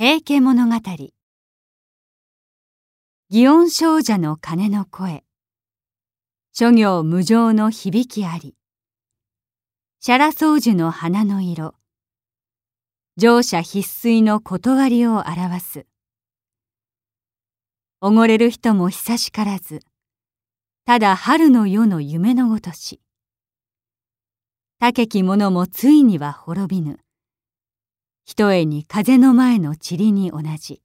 平家物語。祇園少女の鐘の声。諸行無常の響きあり。シャラ宗樹の花の色。乗車必須の断りを表す。おごれる人も久しからず。ただ春の夜の夢のごとし。竹き者もついには滅びぬひとえに風の前の塵に同じ。